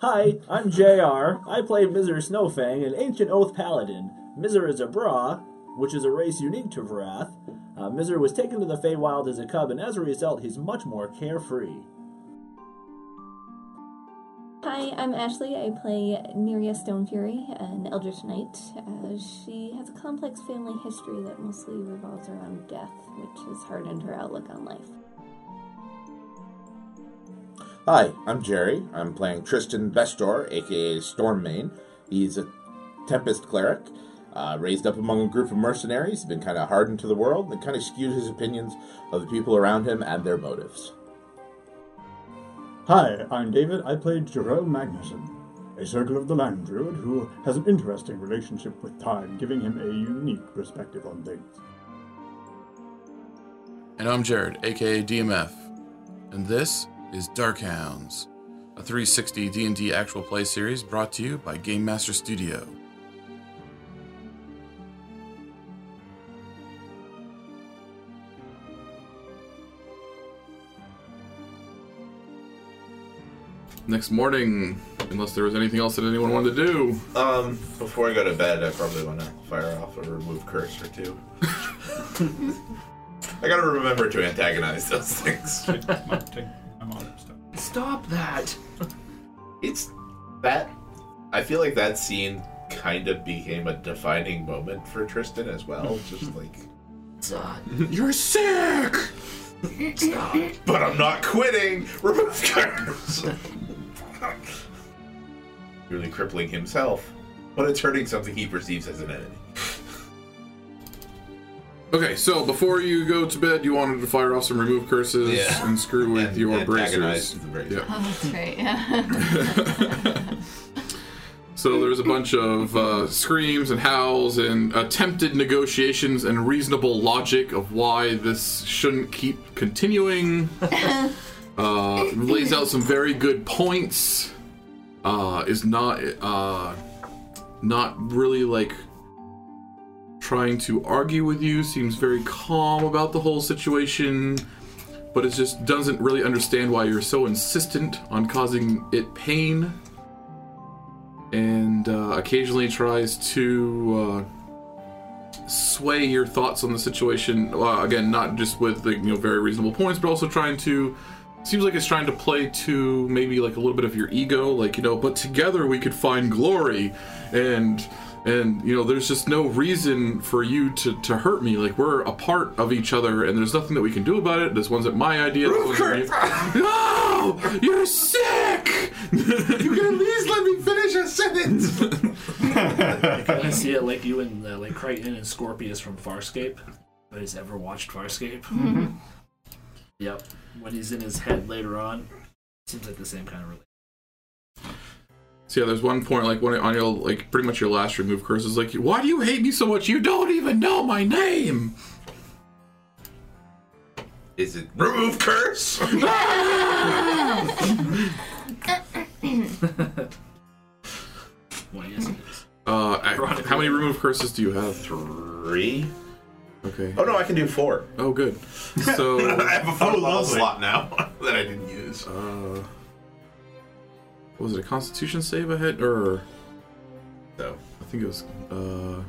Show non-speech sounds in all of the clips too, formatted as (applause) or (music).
Hi, I'm JR. I play Mizer Snowfang, an ancient oath paladin. Mizer is a Bra, which is a race unique to Vrath. Uh, was taken to the Feywild as a cub, and as a result, he's much more carefree. Hi, I'm Ashley. I play Miria Stonefury, an Eldritch Knight. Uh, she has a complex family history that mostly revolves around death, which has hardened her outlook on life. Hi, I'm Jerry. I'm playing Tristan Vestor, aka Stormmane. He's a Tempest cleric, uh, raised up among a group of mercenaries. He's been kind of hardened to the world and kind of skewed his opinions of the people around him and their motives. Hi, I'm David. I play Jarell Magnuson, a Circle of the Land Druid who has an interesting relationship with time, giving him a unique perspective on things. And I'm Jared, aka DMF, and this is Dark Hounds, a 360 D&D actual play series brought to you by Game Master Studio. Next morning, unless there was anything else that anyone wanted to do. Um, before I go to bed, I probably want to fire off a remove curse or two. (laughs) (laughs) I gotta remember to antagonize those things. (laughs) Stop that! It's that. I feel like that scene kind of became a defining moment for Tristan as well. Just like, uh, (laughs) You're sick! stop. But I'm not quitting! Remove curse! really crippling himself, but it's hurting something he perceives as an enemy. Okay, so before you go to bed, you wanted to fire off some remove curses Yeah. and screw with And your antagonize bracers. the bracers. Yeah. Oh, that's right, yeah. (laughs) So there's a bunch of uh, screams and howls and attempted negotiations and reasonable logic of why this shouldn't keep continuing. (laughs) uh, lays out some very good points. Uh, is not uh, not really like trying to argue with you. Seems very calm about the whole situation, but it just doesn't really understand why you're so insistent on causing it pain and uh, occasionally tries to uh, sway your thoughts on the situation. Uh, again, not just with the you know very reasonable points, but also trying to. Seems like it's trying to play to maybe like a little bit of your ego, like you know. But together we could find glory, and and you know there's just no reason for you to to hurt me. Like we're a part of each other, and there's nothing that we can do about it. This wasn't my idea. This no, you're sick. You can at least let me finish a sentence! I kind of see it like you and uh, like Crichton and Scorpius from Farscape. Anybody's ever watched Farscape? Yep. When he's in his head later on, seems like the same kind of relation. So yeah, there's one point like when on your like pretty much your last remove curse is like, why do you hate me so much? You don't even know my name. Is it remove curse? Well, yes. (laughs) (laughs) Uh, I- how many remove curses do you have? Three? Okay. Oh no, I can do four. Oh, good. So (laughs) I have a full ball lovely. slot now that I didn't use. uh, what was it a Constitution save I had, or no? I think it was uh.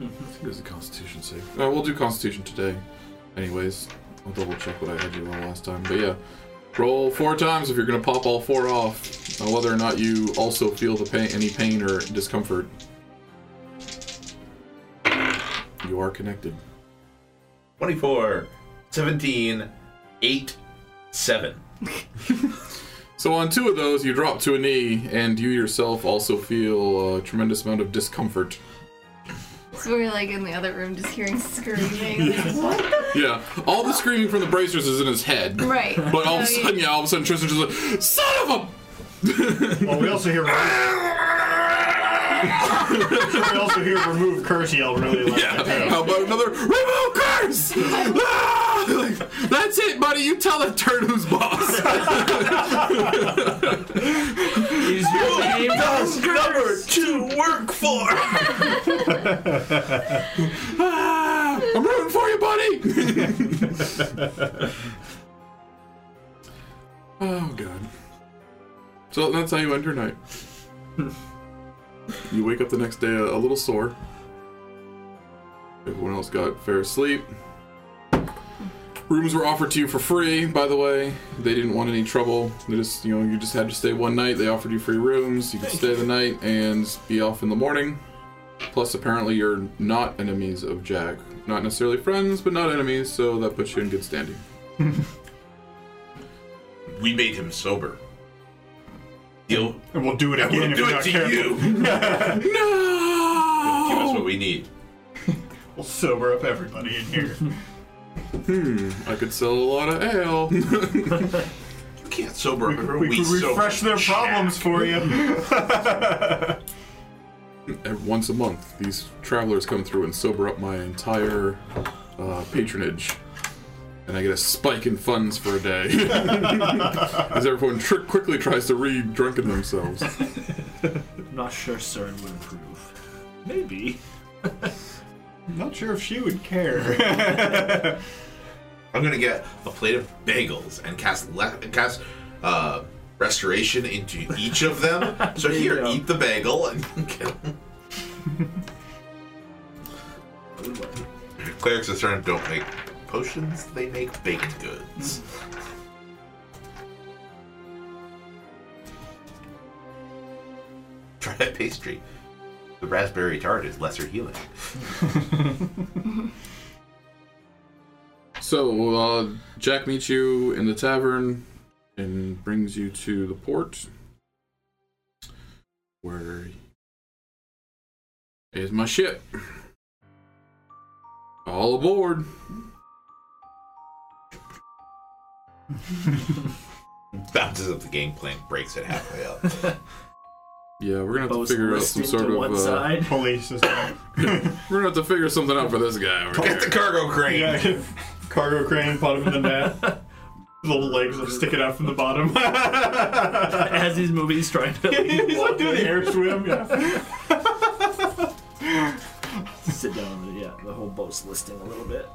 I think it was a Constitution save. We'll do Constitution today. Anyways, I'll double check what I had you roll last time. But yeah, roll four times if you're gonna pop all four off, whether or not you also feel the pain, any pain or discomfort. You are connected. 24, 17, 8, 7. (laughs) So on two of those, you drop to a knee, and you yourself also feel a tremendous amount of discomfort. So we're like in the other room just hearing screaming. (laughs) Like, what the? Yeah, all the screaming from the bracers is in his head. Right. But all of a oh, sudden, yeah, all of a sudden Tristan just like, son of a. (laughs) Well, we also hear. we also hear remove curse yell really loud. Yeah. How about another remove curse? Ah! (laughs) That's it, buddy. You tell that turd who's boss. Is your name Number two work for! Ah, (laughs) I'm rooting for you, buddy. oh God. So that's how you end your night. you wake up the next day a, a little sore. Everyone else got fair sleep. Rooms were offered to you for free, by the way. They didn't want any trouble. They just, you know, you just had to stay one night. They offered you free rooms. You could stay the night and be off in the morning. Plus, apparently, you're not enemies of Jack. Not necessarily friends, but not enemies, so that puts you in good standing. (laughs) We made him sober. Deal. And we'll do it again we'll if do you're it not to careful. you. (laughs) No! Give us what we need. (laughs) We'll sober up everybody in here. Hmm, I could sell a lot of ale. (laughs) You can't sober up everyone. we We, can refresh their Jack. problems for you. (laughs) And Once a month, these travelers come through and sober up my entire uh, patronage. And I get a spike in funds for a day. (laughs) As everyone tr- quickly tries to re drunken themselves. I'm not sure CERN would approve. Maybe. I'm not sure if she would care. I'm gonna get a plate of bagels and cast le- cast uh, restoration into each of them. (laughs) So here, go. eat the bagel and (laughs) get That work. Clerics of CERN don't make potions; they make baked goods. (laughs) Try a pastry. The raspberry tart is lesser healing. So, uh, Jack meets you in the tavern and brings you to the port. Where is my ship? All aboard. (laughs) Bounces up the game gangplank, breaks it halfway up. (laughs) Yeah, we're gonna have to figure out some sort of. one Uh, side. Police system. (laughs) we're gonna have to figure something out for this guy. Over Get the cargo crane. Yeah, cargo crane, bottom of the net. (laughs) Little legs are sticking out from the bottom. (laughs) As these movies trying to (laughs) He's like doing the air swim. Yeah. sit down. Yeah, the whole boat's listing a little bit.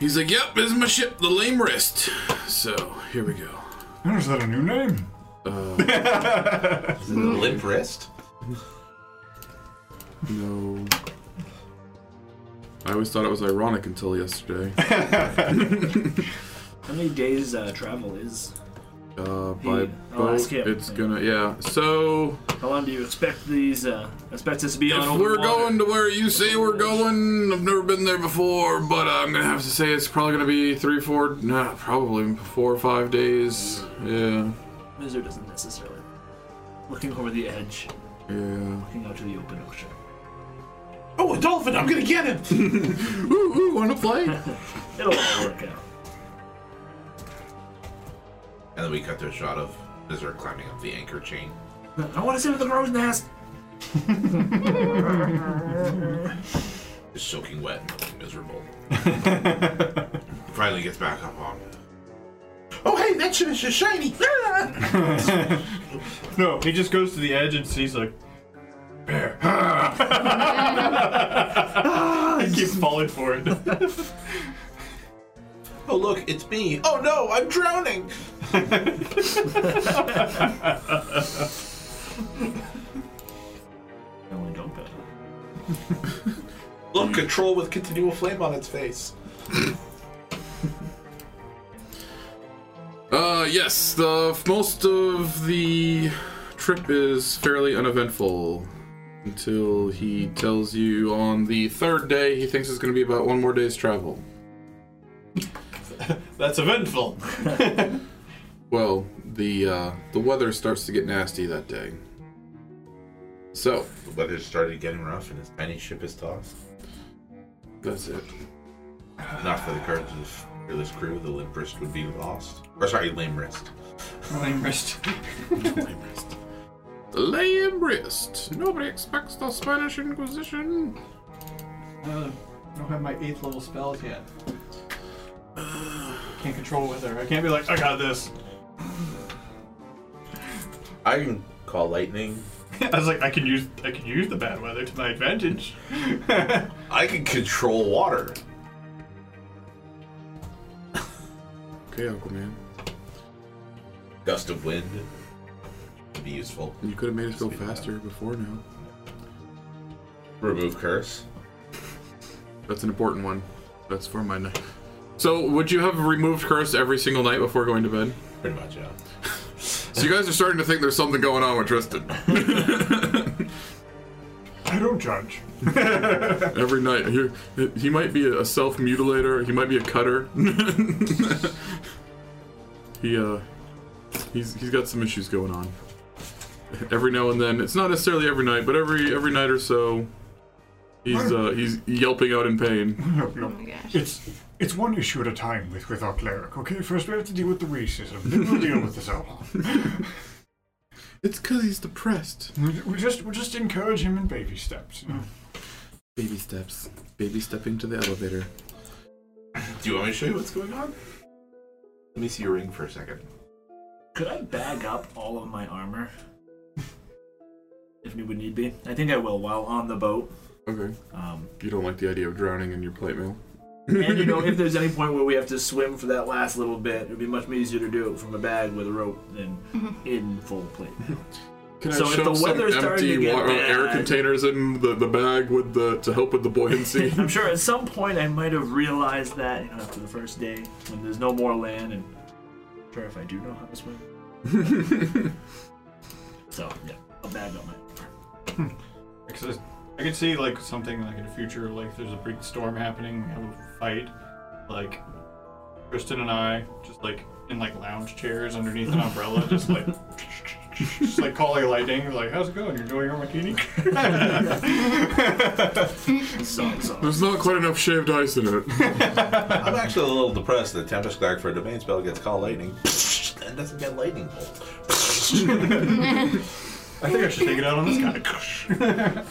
He's like, "Yep, this is my ship, the Lame Wrist." So here we go. Is that a new name? Uh, Is it a limp wrist? no. I always thought it was ironic until yesterday. (laughs) How many days uh, travel is? Uh, by I'll ask boat, him. it's gonna yeah. So How long do you expect these? Uh, expect this to be on if we're water? going to where you say we're going, I've never been there before, but I'm gonna have to say it's probably gonna be three, four, nah, probably four or five days. Yeah, Mizer doesn't necessarily. Looking over the edge, yeah. looking out to the open ocean. Oh, a dolphin! I'm gonna get him. (laughs) Ooh, ooh, wanna play? (laughs) It'll all work out. And then we cut to a shot of Mizer climbing up the anchor chain. I want to sit with the crow's nest. Just soaking wet and looking miserable. (laughs) Finally gets back up on. Oh, hey, that shit is just shiny. Ah! No, he just goes to the edge and sees like bear. he keeps falling for it. (laughs) oh, look, it's me. Oh no, I'm drowning. (laughs) No, I don't. But Look, control with continual flame on its face. (laughs) Uh, yes, the most of the trip is fairly uneventful until he tells you on the third day he thinks it's going to be about one more day's travel. (laughs) That's eventful. (laughs) Well, the uh, the weather starts to get nasty that day. So The weather started getting rough and his tiny ship is tossed. that's it. Not for the courage of fearless crew, the limp wrist would be lost. Or sorry, lame wrist. Lame wrist. (laughs) Lame wrist. Nobody expects the Spanish Inquisition. Uh, I don't have my eighth level spells yet. Can't control weather. I can't be like, I got this. I can call lightning. (laughs) I was like, I can use I can use the bad weather to my advantage. (laughs) I can control water. Okay, Uncle Man. Gust of wind could be useful. You could have made us go faster before now. Remove curse. That's an important one. That's for my night. So, would you have removed curse every single night before going to bed? Pretty much, yeah. (laughs) So you guys are starting to think there's something going on with Tristan. (laughs) I don't judge. (laughs) Every night, he, he might be a self mutilator. He might be a cutter. he uh, he's he's got some issues going on. Every now and then, it's not necessarily every night, but every every night or so, he's uh, he's yelping out in pain. (laughs) No, no. Oh my gosh. It's it's one issue at a time with, with our cleric, okay? First we have to deal with the racism, then we'll deal with the Zohan. (laughs) It's because he's depressed. We, we just we just encourage him in baby steps. you know? Baby steps. Baby stepping to the elevator. Do you want me to show you what's going on? Let me see your ring for a second. Could I bag up all of my armor? If it would need be. I think I will while on the boat. Okay. Um, You don't like the idea of drowning in your plate mail? and you know, if (laughs) there's any point where we have to swim for that last little bit, it'd be much easier to do it from a bag with a rope than in full plate. mail. (laughs) Can So I if shove the some weather's starting to empty get wa- uh, air containers in the, the bag with the to help with the buoyancy? (laughs) I'm sure at some point I might have realized that, you know, after the first day, when there's no more land, and I'm sure if I do know how to swim. so yeah, I'll bag on my armor. Hmm. Because I could see like something like in the future, like there's a big storm happening, we have a fight, like Kristen and I just like in like lounge chairs underneath an umbrella, just like just like calling lightning, like how's it going? You're enjoying your martini? So, (laughs) so. There's not quite enough shaved ice in it. I'm actually a little depressed that Tempest Cleric for a domain spell gets call lightning (laughs) and doesn't get lightning bolt. (laughs) I think I should take it out on this guy.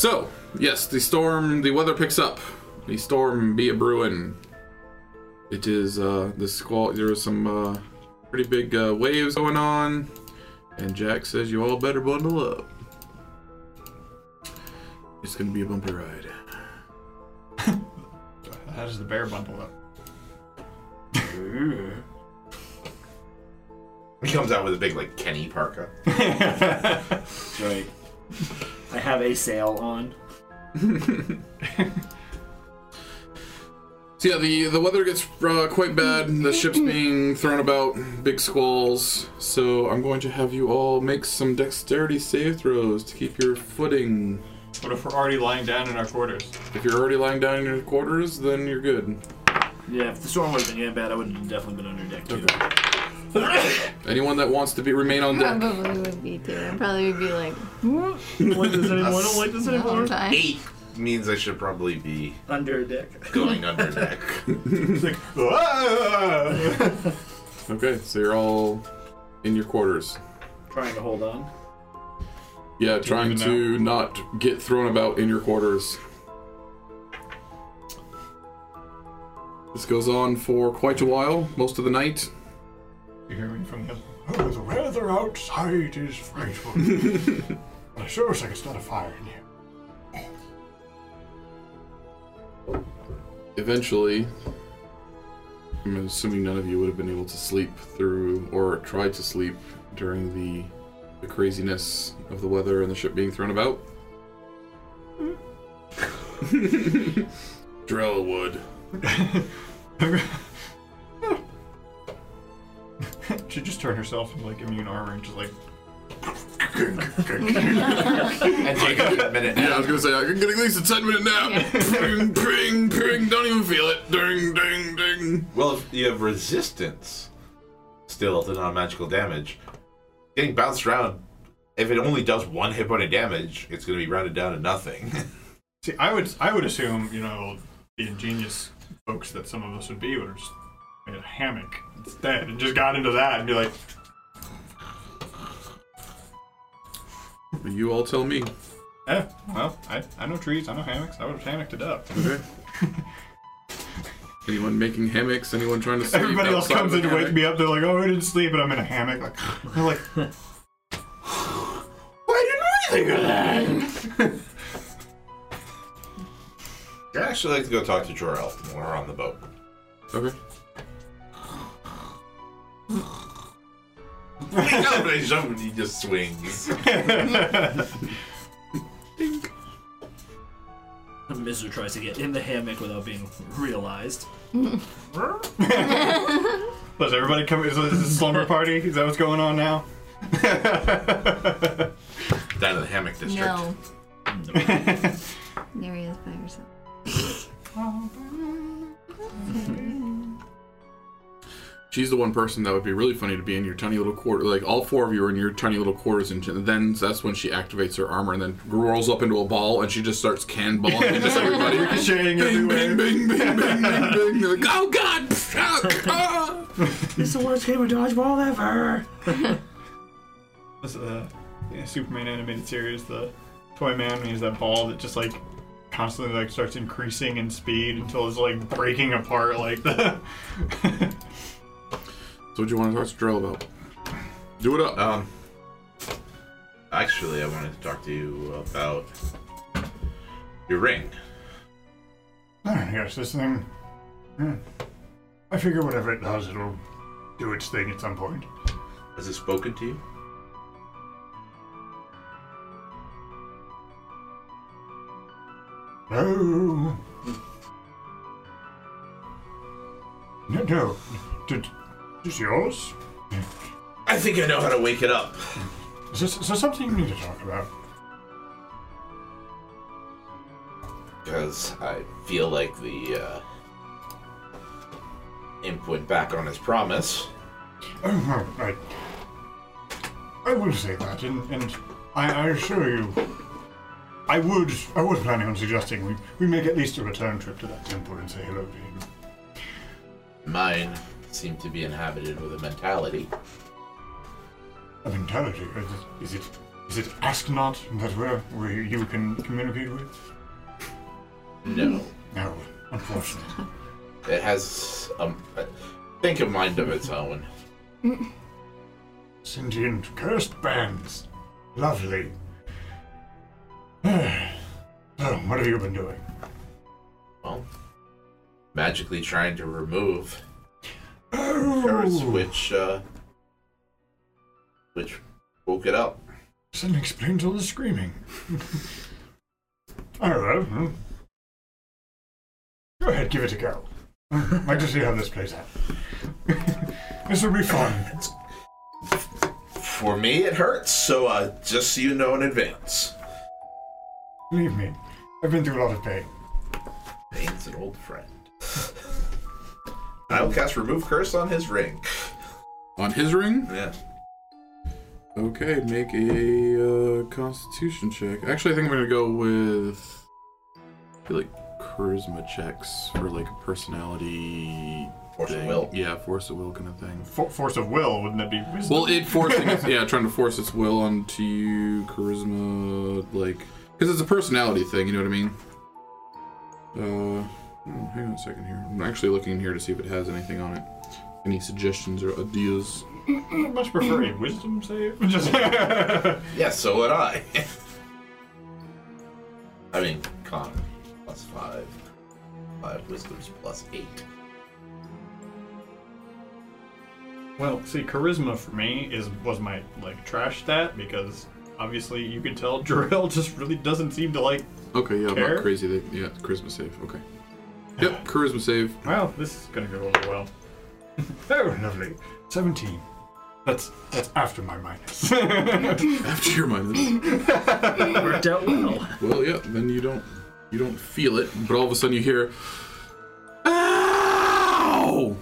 So, yes, the storm, the weather picks up. The storm be a brewing. It is uh, the squall. There are some uh, pretty big uh, waves going on, and Jack says you all better bundle up. It's gonna be a bumpy ride. (laughs) How does the bear bundle up? He comes out with a big like Kenny parka. (laughs) Right. I have a sail on. So yeah, the the weather gets uh, quite bad. The ship's (clears throat) being thrown about, big squalls. So I'm going to have you all make some dexterity save throws to keep your footing. What if we're already lying down in our quarters? If you're already lying down in your quarters, then you're good. Yeah, if the storm would have been that bad, I would have definitely been under deck too. (laughs) Anyone that wants to be remain on deck. Probably would be too. I'd probably be like, don't like this anymore. I don't like this all the time. Eight means I should probably be Under deck. going under deck. It's (laughs) (laughs) like, "Ah!" Okay, so you're all in your quarters. Trying to hold on. Yeah, trying even to not get thrown about in your quarters. This goes on for quite a while, most of the night. You hear me from the other. Oh, the weather outside is frightful. (laughs) I sure wish I could start a fire in here. Eventually, I'm assuming none of you would have been able to sleep through or tried to sleep during the the craziness of the weather and the ship being thrown about. Hmm. (laughs) Drell would. (laughs) She just turned herself into like immune armor and just like and take a minute Yeah, I was gonna say I can get at least a ten minute nap. ping, ping, ping. Don't even feel it. Ding, ding, ding. Well, if you have resistance still to non-magical damage, getting bounced around. If it only does one hit point of damage, it's going to be rounded down to nothing. See, I would I would assume, you know, the ingenious folks that some of us would be would just made a hammock instead and just got into that and be like, You all tell me. eh, well, I, I know trees, I know hammocks, I would have hammocked it up. Okay. (laughs) Anyone making hammocks? Anyone trying to sleep? Everybody else outside comes of in a to wake hammock? me up, they're like, oh, I didn't sleep, and I'm in a hammock. Like, (sighs) they're like, why didn't we think of that? I'd actually like to go talk to Jorel when we're on the boat. Okay. Calibrate jump and he just swings. (laughs) Mister tries to get in the hammock without being realized. (laughs) Does everybody come? Is this a slumber party? Is that what's going on now? (laughs) Down to the hammock district. No. Neria's by herself. She's the one person that would be really funny to be in your tiny little quarter. Like all four of you are in your tiny little quarters, and then that's when she activates her armor and then rolls up into a ball, and she just starts cannonballing (laughs) into everybody. Ricocheting Bing, everywhere. bing, bing, bing, bing, bing, bing. Like, oh god! Ah, (laughs) ah." It's the worst game of dodgeball ever. This uh, yeah, Superman animated series, the Toy Man, he has that ball that just like constantly like starts increasing in speed until it's like breaking apart like the. (laughs) So what do you want to talk to Drill about? Do it up. Um, actually, I wanted to talk to you about your ring. Ah, yes, this thing. Hmm. I figure whatever it does, it'll do its thing at some point. Has it spoken to you? No. No, no. Did, is yours? I think I know how to wake it up. Is this, is there something you need to talk about? Because I feel like the uh, imp went back on his promise. Oh, I, I will say that, and, and I, I assure you, I would, I was planning on suggesting we, we make at least a return trip to that temple and say hello to him. Mine seem to be inhabited with a mentality. A mentality? Is it, is it, is it ask not that where, where you can communicate with? No. No, unfortunately. (laughs) It has um, a think a mind of its own. Sentient cursed bands. Lovely. (sighs) so, what have you been doing? Well, magically trying to remove curse, which uh, which woke it up. that explains all the screaming. (laughs) I hmm. Go ahead, give it a go. (laughs) I'd like to see how this plays out. (laughs) this will be fun. For me, it hurts. So uh, just so you know in advance, Believe me, I've been through a lot of pain. Pain's an old friend. I will cast remove curse on his ring. On his ring? Yeah. Okay, make a uh, Constitution check. Actually, I think I'm gonna go with I feel like charisma checks for like a personality. Force of thing. will. Yeah, force of will kind of thing. For- force of will, wouldn't it be wisdom? Well, it forcing (laughs) its, yeah, trying to force its will onto you, charisma, like, because it's a personality thing, you know what I mean? Uh, oh, hang on a second here. I'm actually looking in here to see if it has anything on it. Any suggestions or ideas? (clears throat) Much prefer a wisdom save. (laughs) Just Yes, so would I. (laughs) I mean, con plus five, five wisdoms plus eight. well, see, charisma for me is was my like trash stat because obviously you can tell (laughs) Jarell just really doesn't seem to like. Okay, yeah, I'm not crazy. That, yeah, charisma save. Okay. Yep, charisma save. Well, this is gonna go over well. (laughs) Oh, lovely. 17. That's that's after my minus. (laughs) After your minus. (laughs) Worked out well. Well, yeah, then you don't you don't feel it, but all of a sudden you hear, "Ow!"